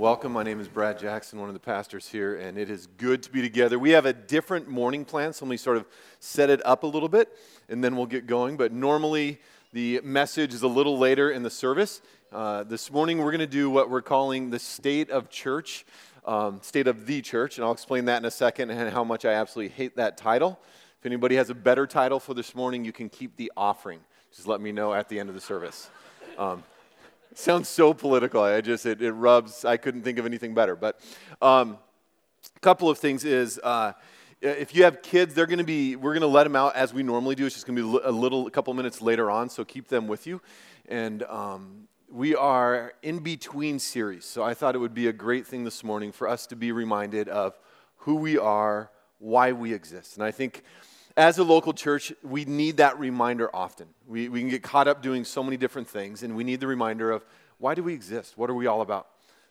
Welcome. My name is Brad Jackson, one of the pastors here, and it is good to be together. We have a different morning plan, so let me sort of set it up a little bit, and then we'll get going. But normally, the message is a little later in the service. Uh, this morning, we're going to do what we're calling the state of church, um, state of the church, and I'll explain that in a second and how much I absolutely hate that title. If anybody has a better title for this morning, you can keep the offering. Just let me know at the end of the service. Um, sounds so political. I just, it, it rubs, I couldn't think of anything better. But um, a couple of things is, uh, if you have kids, they're going to be, we're going to let them out as we normally do. It's just going to be a little, a couple minutes later on, so keep them with you. And um, we are in between series, so I thought it would be a great thing this morning for us to be reminded of who we are, why we exist. And I think as a local church, we need that reminder often. We, we can get caught up doing so many different things, and we need the reminder of why do we exist? What are we all about?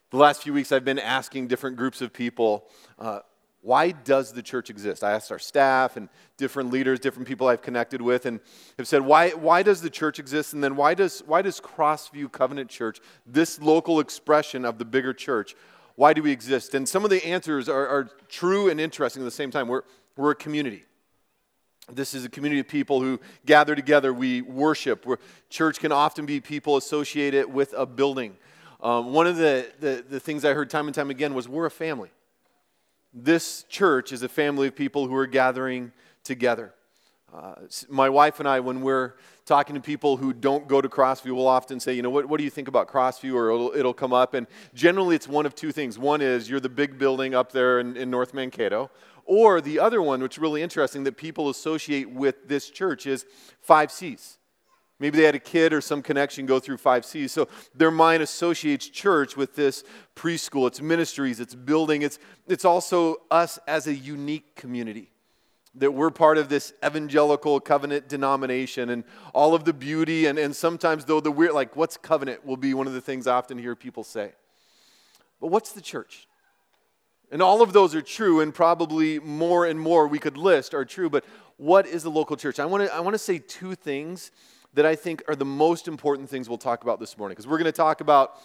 The last few weeks, I've been asking different groups of people, uh, why does the church exist? I asked our staff and different leaders, different people I've connected with, and have said, why, why does the church exist? And then why does, why does Crossview Covenant Church, this local expression of the bigger church, why do we exist? And some of the answers are, are true and interesting at the same time. We're, we're a community. This is a community of people who gather together. We worship. We're, church can often be people associated with a building. Um, one of the, the, the things I heard time and time again was we're a family. This church is a family of people who are gathering together. Uh, my wife and I, when we're talking to people who don't go to Crossview, we'll often say, you know, what, what do you think about Crossview? Or it'll, it'll, come up. And generally, it's one of two things. One is you're the big building up there in, in North Mankato, or the other one, which is really interesting that people associate with this church, is five C's. Maybe they had a kid or some connection go through five C's. So their mind associates church with this preschool, its ministries, its building. It's, it's also us as a unique community. That we're part of this evangelical covenant denomination and all of the beauty, and, and sometimes, though, the weird, like, what's covenant will be one of the things I often hear people say. But what's the church? And all of those are true, and probably more and more we could list are true. But what is the local church? I want to I want to say two things that I think are the most important things we'll talk about this morning. Because we're going to talk about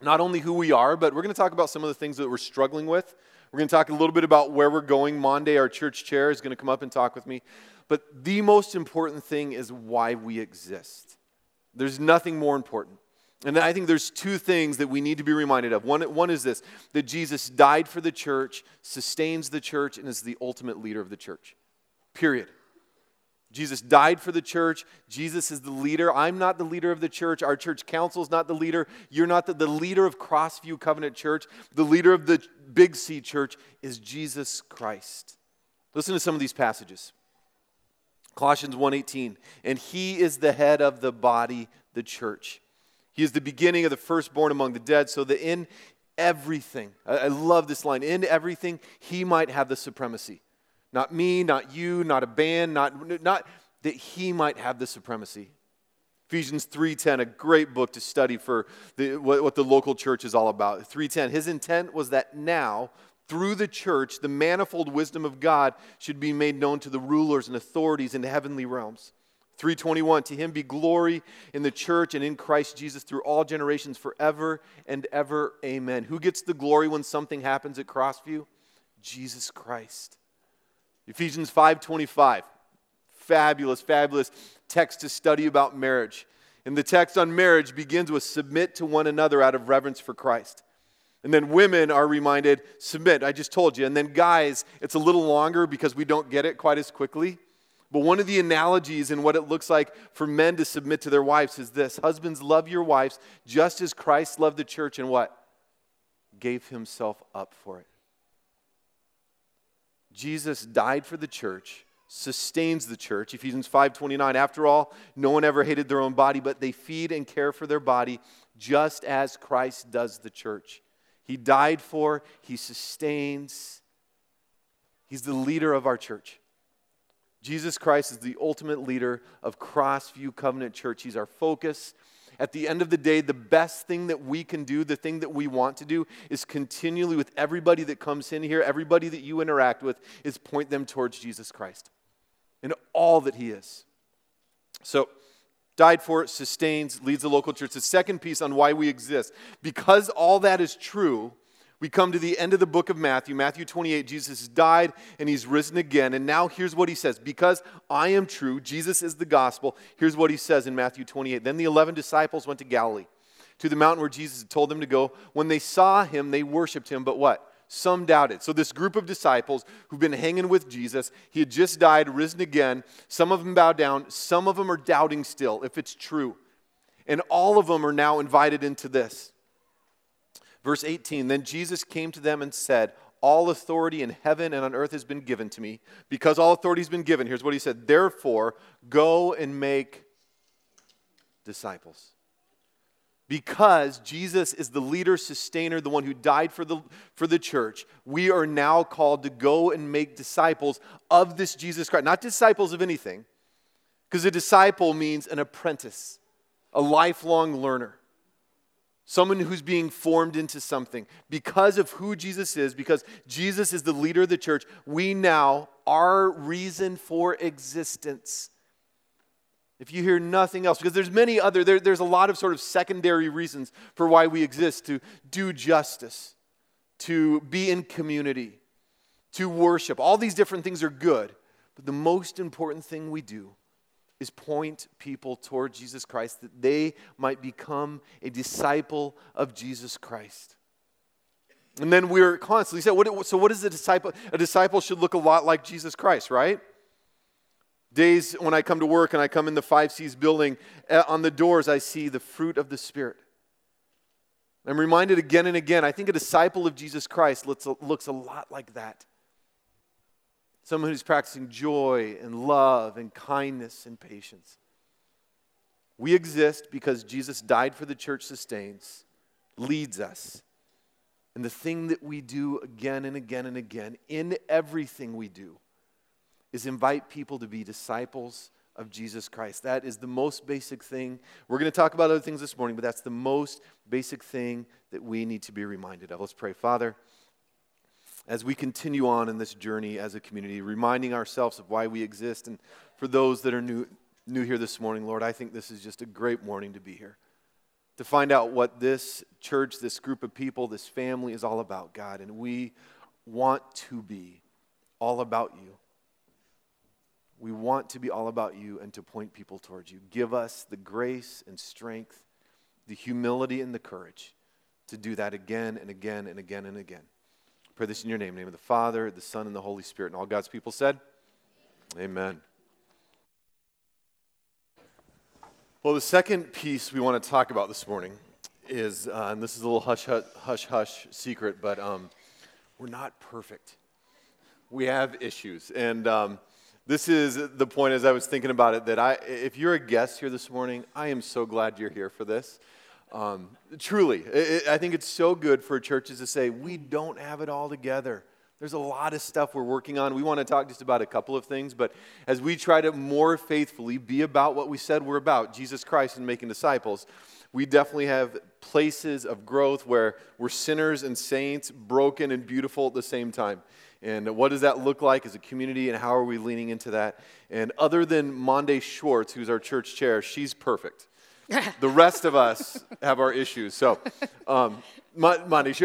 not only who we are, but we're going to talk about some of the things that we're struggling with. We're going to talk a little bit about where we're going. Mandy, our church chair is going to come up and talk with me. But the most important thing is why we exist. There's nothing more important. And I think there's two things that we need to be reminded of. One, one is this that Jesus died for the church, sustains the church, and is the ultimate leader of the church. Period. Jesus died for the church. Jesus is the leader. I'm not the leader of the church. Our church council is not the leader. You're not the, the leader of Crossview Covenant Church. The leader of the Big C Church is Jesus Christ. Listen to some of these passages. Colossians 1:18, and he is the head of the body, the church. He is the beginning of the firstborn among the dead, so that in everything, I love this line, in everything, he might have the supremacy. Not me, not you, not a band, not, not that he might have the supremacy. Ephesians 3:10, a great book to study for the, what, what the local church is all about. 3:10, his intent was that now, through the church, the manifold wisdom of God should be made known to the rulers and authorities in the heavenly realms. 321 To him be glory in the church and in Christ Jesus through all generations forever and ever. Amen. Who gets the glory when something happens at Crossview? Jesus Christ. Ephesians 5:25. Fabulous, fabulous text to study about marriage. And the text on marriage begins with submit to one another out of reverence for Christ. And then women are reminded, submit. I just told you. And then guys, it's a little longer because we don't get it quite as quickly. But one of the analogies in what it looks like for men to submit to their wives is this Husbands, love your wives just as Christ loved the church and what? Gave himself up for it. Jesus died for the church, sustains the church. Ephesians 5:29. After all, no one ever hated their own body, but they feed and care for their body just as Christ does the church. He died for, he sustains. He's the leader of our church. Jesus Christ is the ultimate leader of Crossview Covenant Church. He's our focus. At the end of the day, the best thing that we can do, the thing that we want to do, is continually with everybody that comes in here, everybody that you interact with, is point them towards Jesus Christ and all that He is. So, died for, sustains, leads the local church. The second piece on why we exist. Because all that is true, we come to the end of the book of Matthew, Matthew 28. Jesus died and he's risen again. And now here's what he says Because I am true, Jesus is the gospel. Here's what he says in Matthew 28. Then the 11 disciples went to Galilee, to the mountain where Jesus had told them to go. When they saw him, they worshiped him, but what? Some doubted. So, this group of disciples who've been hanging with Jesus, he had just died, risen again. Some of them bow down, some of them are doubting still if it's true. And all of them are now invited into this. Verse 18 Then Jesus came to them and said, All authority in heaven and on earth has been given to me. Because all authority has been given, here's what he said Therefore, go and make disciples because Jesus is the leader, sustainer, the one who died for the, for the church, we are now called to go and make disciples of this Jesus Christ. Not disciples of anything, because a disciple means an apprentice, a lifelong learner, someone who's being formed into something. Because of who Jesus is, because Jesus is the leader of the church, we now, our reason for existence if you hear nothing else because there's many other there, there's a lot of sort of secondary reasons for why we exist to do justice to be in community to worship all these different things are good but the most important thing we do is point people toward jesus christ that they might become a disciple of jesus christ and then we're constantly saying what, so what is a disciple a disciple should look a lot like jesus christ right Days when I come to work and I come in the 5Cs building, uh, on the doors I see the fruit of the Spirit. I'm reminded again and again, I think a disciple of Jesus Christ looks looks a lot like that. Someone who's practicing joy and love and kindness and patience. We exist because Jesus died for the church, sustains, leads us. And the thing that we do again and again and again in everything we do is invite people to be disciples of Jesus Christ. That is the most basic thing. We're going to talk about other things this morning, but that's the most basic thing that we need to be reminded of. Let's pray. Father, as we continue on in this journey as a community, reminding ourselves of why we exist, and for those that are new, new here this morning, Lord, I think this is just a great morning to be here. To find out what this church, this group of people, this family is all about, God. And we want to be all about you. We want to be all about you and to point people towards you. Give us the grace and strength, the humility and the courage to do that again and again and again and again. Pray this in your name, in the name of the Father, the Son, and the Holy Spirit. And all God's people said, Amen. Well, the second piece we want to talk about this morning is, uh, and this is a little hush hush, hush, hush secret, but um, we're not perfect. We have issues. And um, this is the point as I was thinking about it that I, if you're a guest here this morning, I am so glad you're here for this. Um, truly, it, I think it's so good for churches to say, we don't have it all together. There's a lot of stuff we're working on. We want to talk just about a couple of things, but as we try to more faithfully be about what we said we're about, Jesus Christ and making disciples, we definitely have places of growth where we're sinners and saints, broken and beautiful at the same time. And what does that look like as a community, and how are we leaning into that? And other than Mandy Schwartz, who's our church chair, she's perfect. the rest of us have our issues. So, um,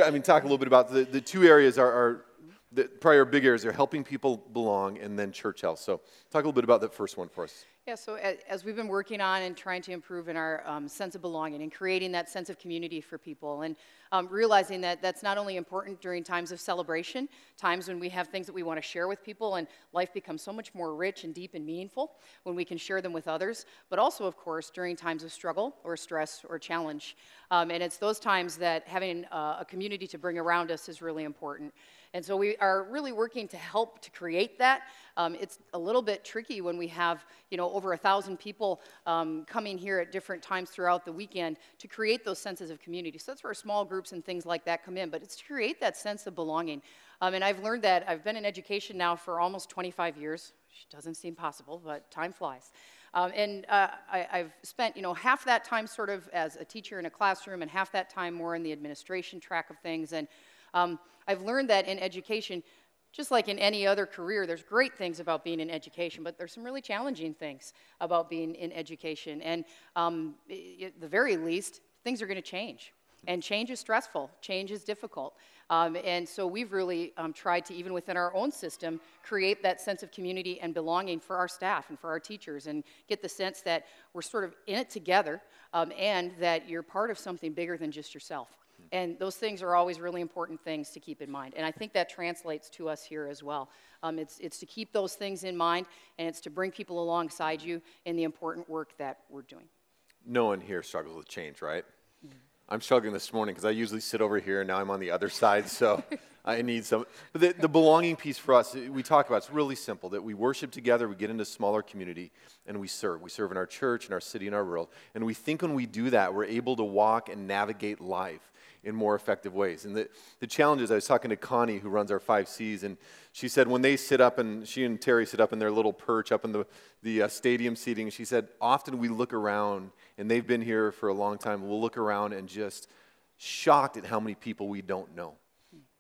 I mean, talk a little bit about the, the two areas are, are the, our big areas are helping people belong and then church health. So, talk a little bit about that first one for us. Yeah, so as we've been working on and trying to improve in our um, sense of belonging and creating that sense of community for people, and um, realizing that that's not only important during times of celebration, times when we have things that we want to share with people, and life becomes so much more rich and deep and meaningful when we can share them with others, but also, of course, during times of struggle or stress or challenge. Um, and it's those times that having uh, a community to bring around us is really important. And so we are really working to help to create that. Um, it's a little bit tricky when we have, you know, over a thousand people um, coming here at different times throughout the weekend to create those senses of community. So that's where small groups and things like that come in. But it's to create that sense of belonging. Um, and I've learned that I've been in education now for almost 25 years. Which doesn't seem possible, but time flies. Um, and uh, I, have spent, you know, half that time sort of as a teacher in a classroom, and half that time more in the administration track of things. And um, I've learned that in education, just like in any other career, there's great things about being in education, but there's some really challenging things about being in education. And um, at the very least, things are going to change. And change is stressful, change is difficult. Um, and so we've really um, tried to, even within our own system, create that sense of community and belonging for our staff and for our teachers and get the sense that we're sort of in it together um, and that you're part of something bigger than just yourself. And those things are always really important things to keep in mind. And I think that translates to us here as well. Um, it's, it's to keep those things in mind, and it's to bring people alongside you in the important work that we're doing. No one here struggles with change, right? I'm struggling this morning because I usually sit over here and now I'm on the other side, so I need some. But the, the, belonging piece for us, we talk about, it's really simple that we worship together, we get into a smaller community, and we serve. We serve in our church, in our city, in our world. And we think when we do that, we're able to walk and navigate life in more effective ways. And the, the challenge is, I was talking to Connie, who runs our five C's, and she said when they sit up and she and Terry sit up in their little perch up in the, the uh, stadium seating, she said often we look around, and they've been here for a long time, we'll look around and just shocked at how many people we don't know.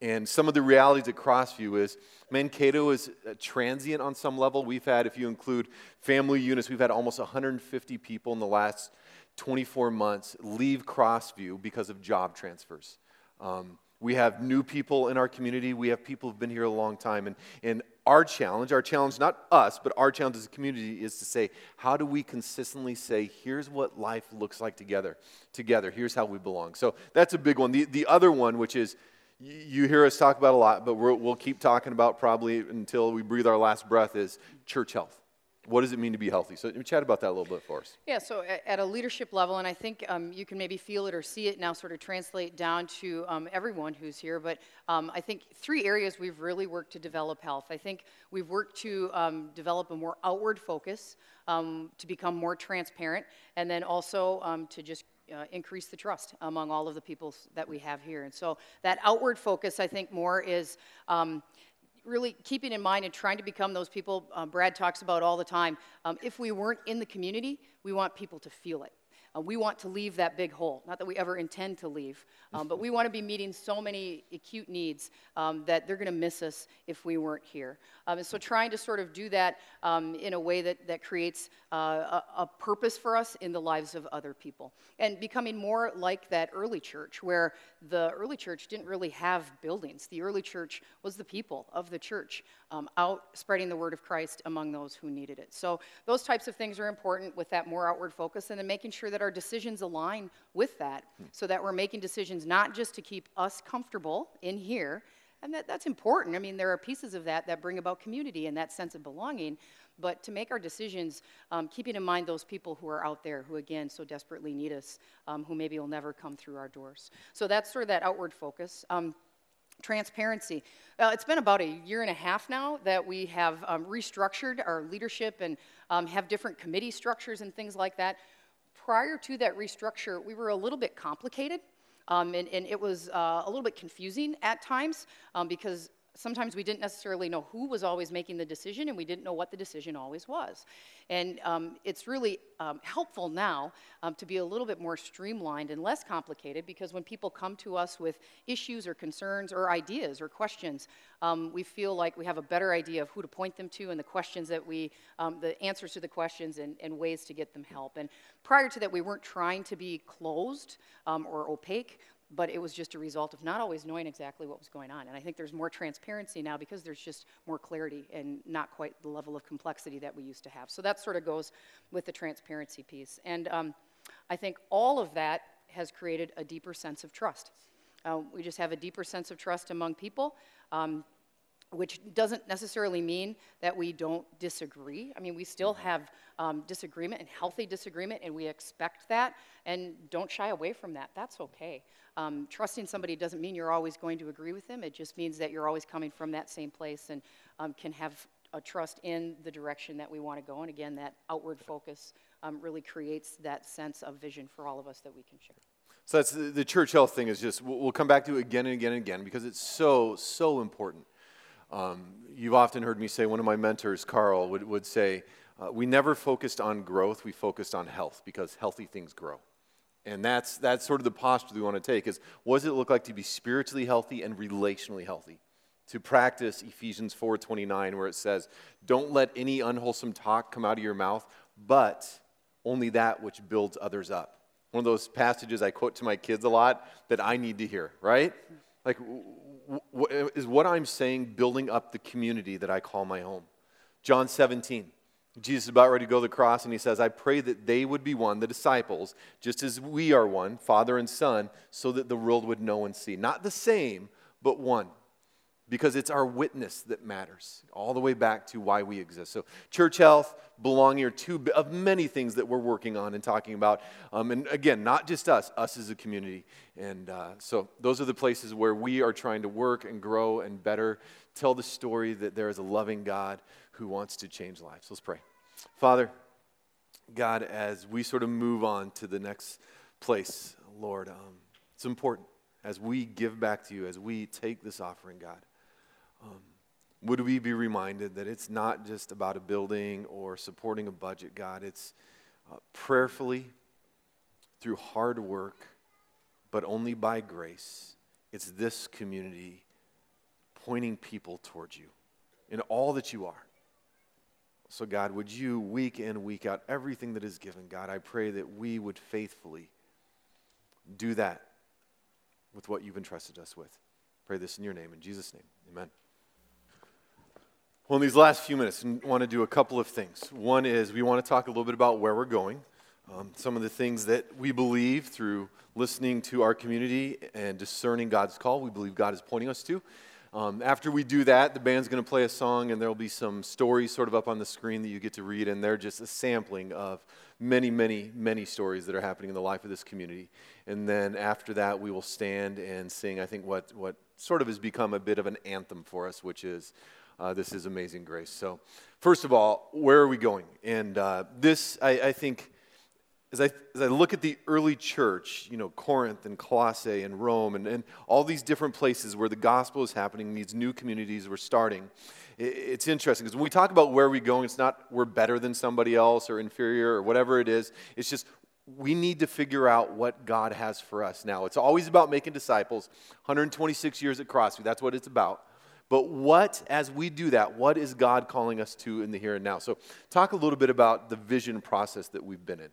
And some of the realities at Crossview is Mankato is transient on some level. We've had, if you include family units, we've had almost 150 people in the last 24 months leave Crossview because of job transfers. Um, we have new people in our community. We have people who've been here a long time. And, and our challenge, our challenge, not us, but our challenge as a community is to say, how do we consistently say, here's what life looks like together? Together, here's how we belong. So that's a big one. The, the other one, which is, you hear us talk about a lot, but we will keep talking about probably until we breathe our last breath, is church health what does it mean to be healthy? So chat about that a little bit for us. Yeah, so at a leadership level, and I think um, you can maybe feel it or see it now sort of translate down to um, everyone who's here, but um, I think three areas we've really worked to develop health. I think we've worked to um, develop a more outward focus, um, to become more transparent, and then also um, to just uh, increase the trust among all of the people that we have here. And so that outward focus, I think, more is um, really keeping in mind and trying to become those people um, Brad talks about all the time. Um, if we weren't in the community, we want people to feel it. Uh, we want to leave that big hole. Not that we ever intend to leave, um, but we want to be meeting so many acute needs um, that they're going to miss us if we weren't here. Um, and so, trying to sort of do that um, in a way that, that creates uh, a, a, purpose for us in the lives of other people. And becoming more like that early church, where the early church didn't really have buildings. The early church was the people of the church um, out spreading the word of Christ among those who needed it. So, those types of things are important with that more outward focus, and then making sure that our decisions align with that so that we're making decisions not just to keep us comfortable in here. And that, that's important. I mean, there are pieces of that that bring about community and that sense of belonging. But to make our decisions, um, keeping in mind those people who are out there who, again, so desperately need us, um, who maybe will never come through our doors. So that's sort of that outward focus. Um, transparency. Uh, it's been about a year and a half now that we have um, restructured our leadership and um, have different committee structures and things like that. Prior to that restructure, we were a little bit complicated. Um, and, and, it was uh, a little bit confusing at times um, because sometimes we didn't necessarily know who was always making the decision, and we didn't know what the decision always was. And um, it's really um, helpful now um, to be a little bit more streamlined and less complicated because when people come to us with issues or concerns or ideas or questions, um, we feel like we have a better idea of who to point them to and the questions that we, um, the answers to the questions and, and, ways to get them help. And prior to that, we weren't trying to be closed um, or opaque but it was just a result of not always knowing exactly what was going on. And I think there's more transparency now because there's just more clarity and not quite the level of complexity that we used to have. So that sort of goes with the transparency piece. And um, I think all of that has created a deeper sense of trust. Uh, we just have a deeper sense of trust among people. Um, which doesn't necessarily mean that we don't disagree. I mean, we still mm-hmm. have um, disagreement and healthy disagreement, and we expect that, and don't shy away from that. That's okay. Um, trusting somebody doesn't mean you're always going to agree with them. It just means that you're always coming from that same place and um, can have a trust in the direction that we want to go. And again, that outward focus um, really creates that sense of vision for all of us that we can share. So that's the, the church health thing is just, we'll, we'll, come back to it again and again and again because it's so, so important. Um, you've often heard me say, one of my mentors, Carl, would, would say, uh, we never focused on growth, we focused on health because healthy things grow. And that's, that's sort of the posture we want to take is what does it look like to be spiritually healthy and relationally healthy? to practice Ephesians 4:29 where it says, "Don't let any unwholesome talk come out of your mouth, but only that which builds others up." One of those passages I quote to my kids a lot that I need to hear, right? Like is what I'm saying building up the community that I call my home? John 17. Jesus is about ready to go to the cross, and he says, I pray that they would be one, the disciples, just as we are one, Father and Son, so that the world would know and see. Not the same, but one because it's our witness that matters, all the way back to why we exist. So, church health, belonging are two of many things that we're working on and talking about. Um, and again, not just us, us as a community. And uh, so, those are the places where we are trying to work and grow and better tell the story that there is a loving God who wants to change lives. Let's pray. Father, God, as we sort of move on to the next place, Lord, um, it's important as we give back to you, as we take this offering, God. Um, would we be reminded that it's not just about a building or supporting a budget, God? It's uh, prayerfully, through hard work, but only by grace. It's this community pointing people towards you in all that you are. So, God, would you, week in, week out, everything that is given, God, I pray that we would faithfully do that with what you've entrusted us with. Pray this in your name, in Jesus' name. Amen. Well, in these last few minutes, I want to do a couple of things. One is we want to talk a little bit about where we're going, um, some of the things that we believe through listening to our community and discerning God's call, we believe God is pointing us to. Um, after we do that, the band's going to play a song, and there will be some stories sort of up on the screen that you get to read, and they're just a sampling of many, many, many stories that are happening in the life of this community. And then after that, we will stand and sing, I think, what, what sort of has become a bit of an anthem for us, which is uh, this is amazing grace. So, first of all, where are we going? And uh, this, I, I, think, as I, as I look at the early church, you know, Corinth and Colossae and Rome and, and all these different places where the gospel is happening, these new communities were starting, it, it's interesting because when we talk about where we're going, it's not we're better than somebody else or inferior or whatever it is. It's just we need to figure out what God has for us now. It's always about making disciples. 126 years at Crossview, that's what it's about. But what, as we do that, what is God calling us to in the here and now? So, talk a little bit about the vision process that we've been in.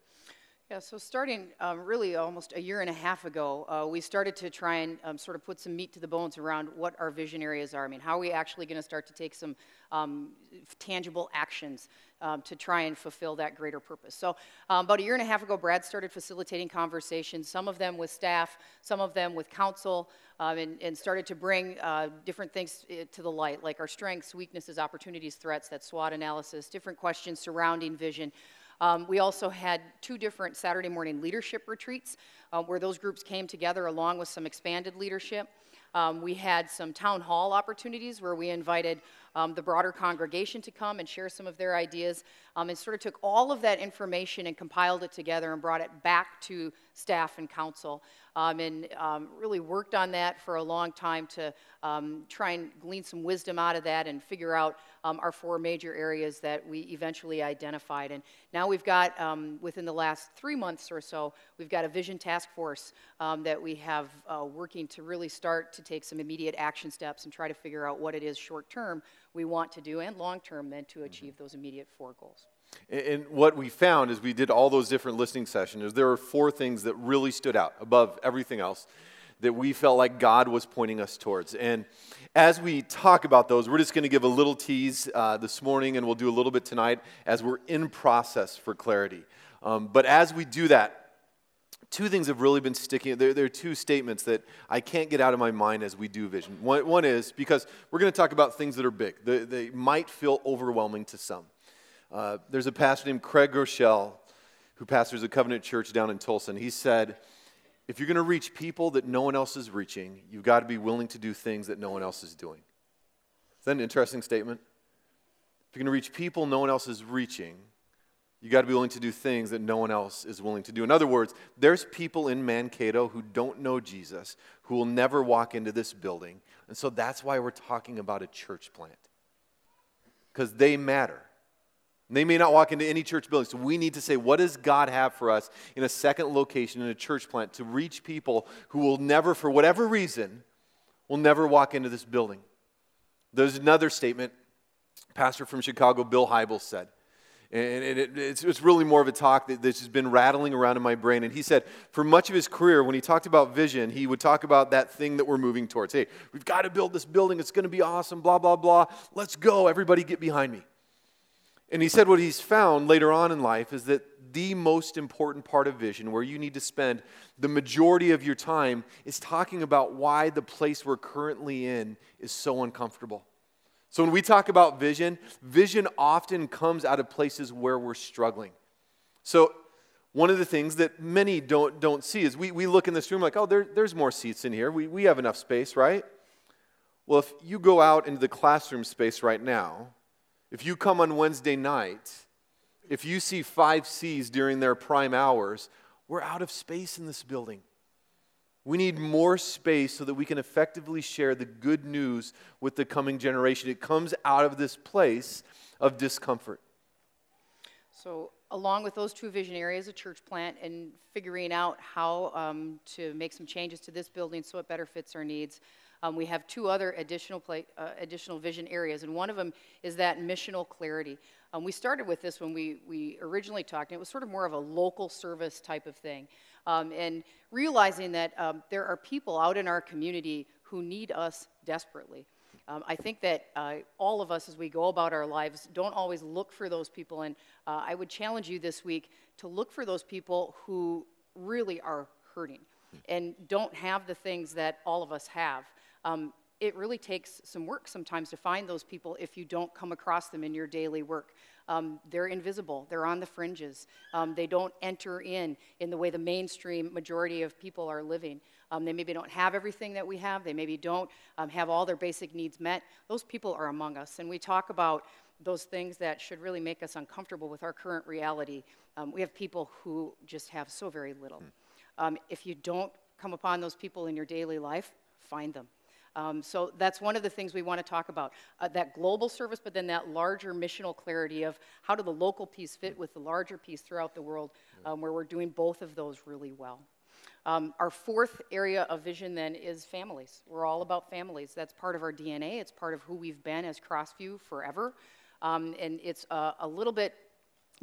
Yeah, so starting um, really almost a year and a half ago, uh, we started to try and um, sort of put some meat to the bones around what our vision areas are. I mean, how are we actually going to start to take some um, tangible actions um, to try and fulfill that greater purpose? So, um, about a year and a half ago, Brad started facilitating conversations, some of them with staff, some of them with council, um, and, and, started to bring uh, different things eh, to the light, like our strengths, weaknesses, opportunities, threats, that SWOT analysis, different questions surrounding vision. Um, we also had two different Saturday morning leadership retreats uh, where those groups came together along with some expanded leadership. Um, we had some town hall opportunities where we invited um, the broader congregation to come and share some of their ideas um, and sort of took all of that information and compiled it together and brought it back to staff and council um, and um, really worked on that for a long time to um, try and glean some wisdom out of that and figure out um, our four major areas that we eventually identified. And now we've got, um, within the last three months or so, we've got a vision task force um, that we have uh, working to really start to take some immediate action steps and try to figure out what it is short term we want to do and long term then to achieve those immediate four goals. And what we found as we did all those different listening sessions is there were four things that really stood out above everything else that we felt like God was pointing us towards. And as we talk about those, we're just going to give a little tease uh, this morning and we'll do a little bit tonight as we're in process for clarity. Um, but as we do that, two things have really been sticking. There, there, are two statements that I can't get out of my mind as we do vision. One, one is because we're going to talk about things that are big, they, they might feel overwhelming to some. Uh, there's a pastor named Craig Groeschel who pastors a covenant church down in Tulsa, and he said, if you're going to reach people that no one else is reaching, you've got to be willing to do things that no one else is doing. Is that an interesting statement? If you're going to reach people no one else is reaching, you got to be willing to do things that no one else is willing to do. In other words, there's people in Mankato who don't know Jesus, who will never walk into this building. And so that's why we're talking about a church plant. Because they matter. They may not walk into any church building. So we need to say, what does God have for us in a second location in a church plant to reach people who will never, for whatever reason, will never walk into this building? There's another statement, pastor from Chicago, Bill Hybels said. And it, it's, it's, really more of a talk that, that's just been rattling around in my brain. And he said, for much of his career, when he talked about vision, he would talk about that thing that we're moving towards. Hey, we've got to build this building. It's going to be awesome, blah, blah, blah. Let's go. Everybody get behind me. And he said what he's found later on in life is that the most important part of vision, where you need to spend the majority of your time, is talking about why the place we're currently in is so uncomfortable. So when we talk about vision, vision often comes out of places where we're struggling. So one of the things that many don't, don't see is we, we look in this room like, oh, there, there's more seats in here. We, we have enough space, right? Well, if you go out into the classroom space right now, if you come on Wednesday night, if you see five C's during their prime hours, we're out of space in this building. We need more space so that we can effectively share the good news with the coming generation. It comes out of this place of discomfort. So, along with those two vision areas, a church plant, and figuring out how um, to make some changes to this building so it better fits our needs, um, we have two other additional, play, uh, additional vision areas, and one of them is that missional clarity. Um, we started with this when we, we originally talked, and it was sort of more of a local service type of thing um, and realizing that um, there are people out in our community who need us desperately. Um, I think that uh, all of us, as we go about our lives, don't always look for those people. And uh, I would challenge you this week to look for those people who really are hurting and don't have the things that all of us have. Um, it really takes some work sometimes to find those people if you don't come across them in your daily work. Um, they're invisible, they're on the fringes, um, they don't enter in in the way the mainstream majority of people are living. Um, they maybe don't have everything that we have, they maybe don't um, have all their basic needs met. Those people are among us, and we talk about those things that should really make us uncomfortable with our current reality. Um, we have people who just have so very little. Hmm. if you don't come upon those people in your daily life, find them. Um, so that's one of the things we want to talk about uh, that global service, but then that larger missional clarity of how do the local piece fit with the larger piece throughout the world, um, where we're doing both of those really well. Um, our fourth area of vision then is families. We're all about families. That's part of our DNA, it's part of who we've been as Crossview forever. Um, and it's a, a little bit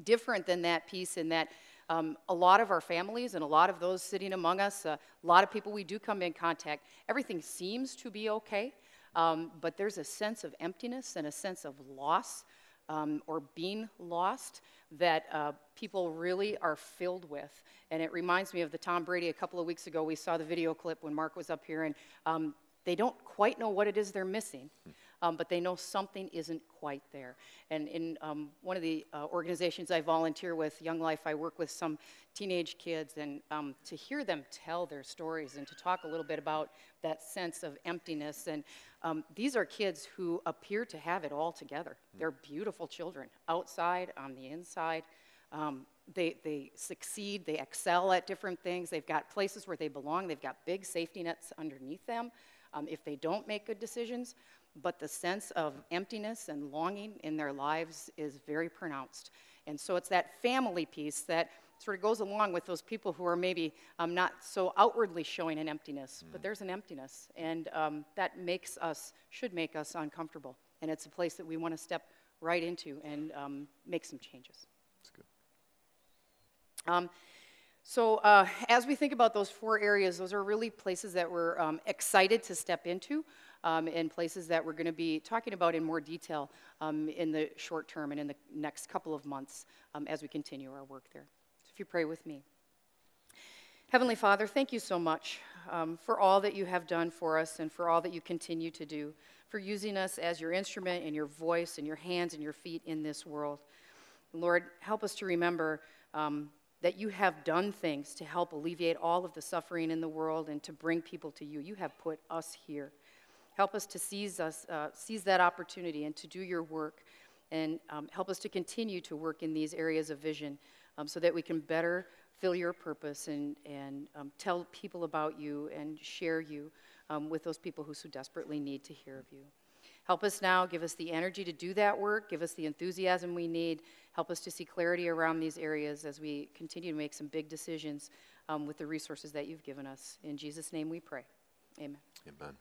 different than that piece in that um, a lot of our families and a lot of those sitting among us, uh, a lot of people we do come in contact, everything seems to be okay, um, but there's a sense of emptiness and a sense of loss um, or being lost that uh, people really are filled with. And it reminds me of the Tom Brady a couple of weeks ago. We saw the video clip when Mark was up here, and um, they don't quite know what it is they're missing um, but they know something isn't quite there. And in um, one of the uh, organizations I volunteer with, Young Life, I work with some teenage kids, and um, to hear them tell their stories and to talk a little bit about that sense of emptiness. And um, these are kids who appear to have it all together. They're beautiful children, outside, on the inside. Um, they, they succeed, they excel at different things. They've got places where they belong, they've got big safety nets underneath them. Um, if they don't make good decisions, but the sense of emptiness and longing in their lives is very pronounced. And so it's that family piece that sort of goes along with those people who are maybe um, not so outwardly showing an emptiness, mm. but there's an emptiness. And um, that makes us, should make us uncomfortable. And it's a place that we want to step right into and um, make some changes. Um, so, uh, as we think about those four areas, those are really places that we're um, excited to step into um, and places that we're going to be talking about in more detail um, in the short term and in the next couple of months um, as we continue our work there. So, if you pray with me. Heavenly Father, thank you so much um, for all that you have done for us and for all that you continue to do, for using us as your instrument and your voice and your hands and your feet in this world. Lord, help us to remember um, that you have done things to help alleviate all of the suffering in the world and to bring people to you. You have put us here. Help us to seize, us, uh, seize that opportunity and to do your work. And um, help us to continue to work in these areas of vision um, so that we can better fill your purpose and, and um, tell people about you and share you um, with those people who so desperately need to hear of you. Help us now, give us the energy to do that work, give us the enthusiasm we need, help us to see clarity around these areas as we continue to make some big decisions um, with the resources that you've given us. In Jesus' name we pray. Amen. Amen.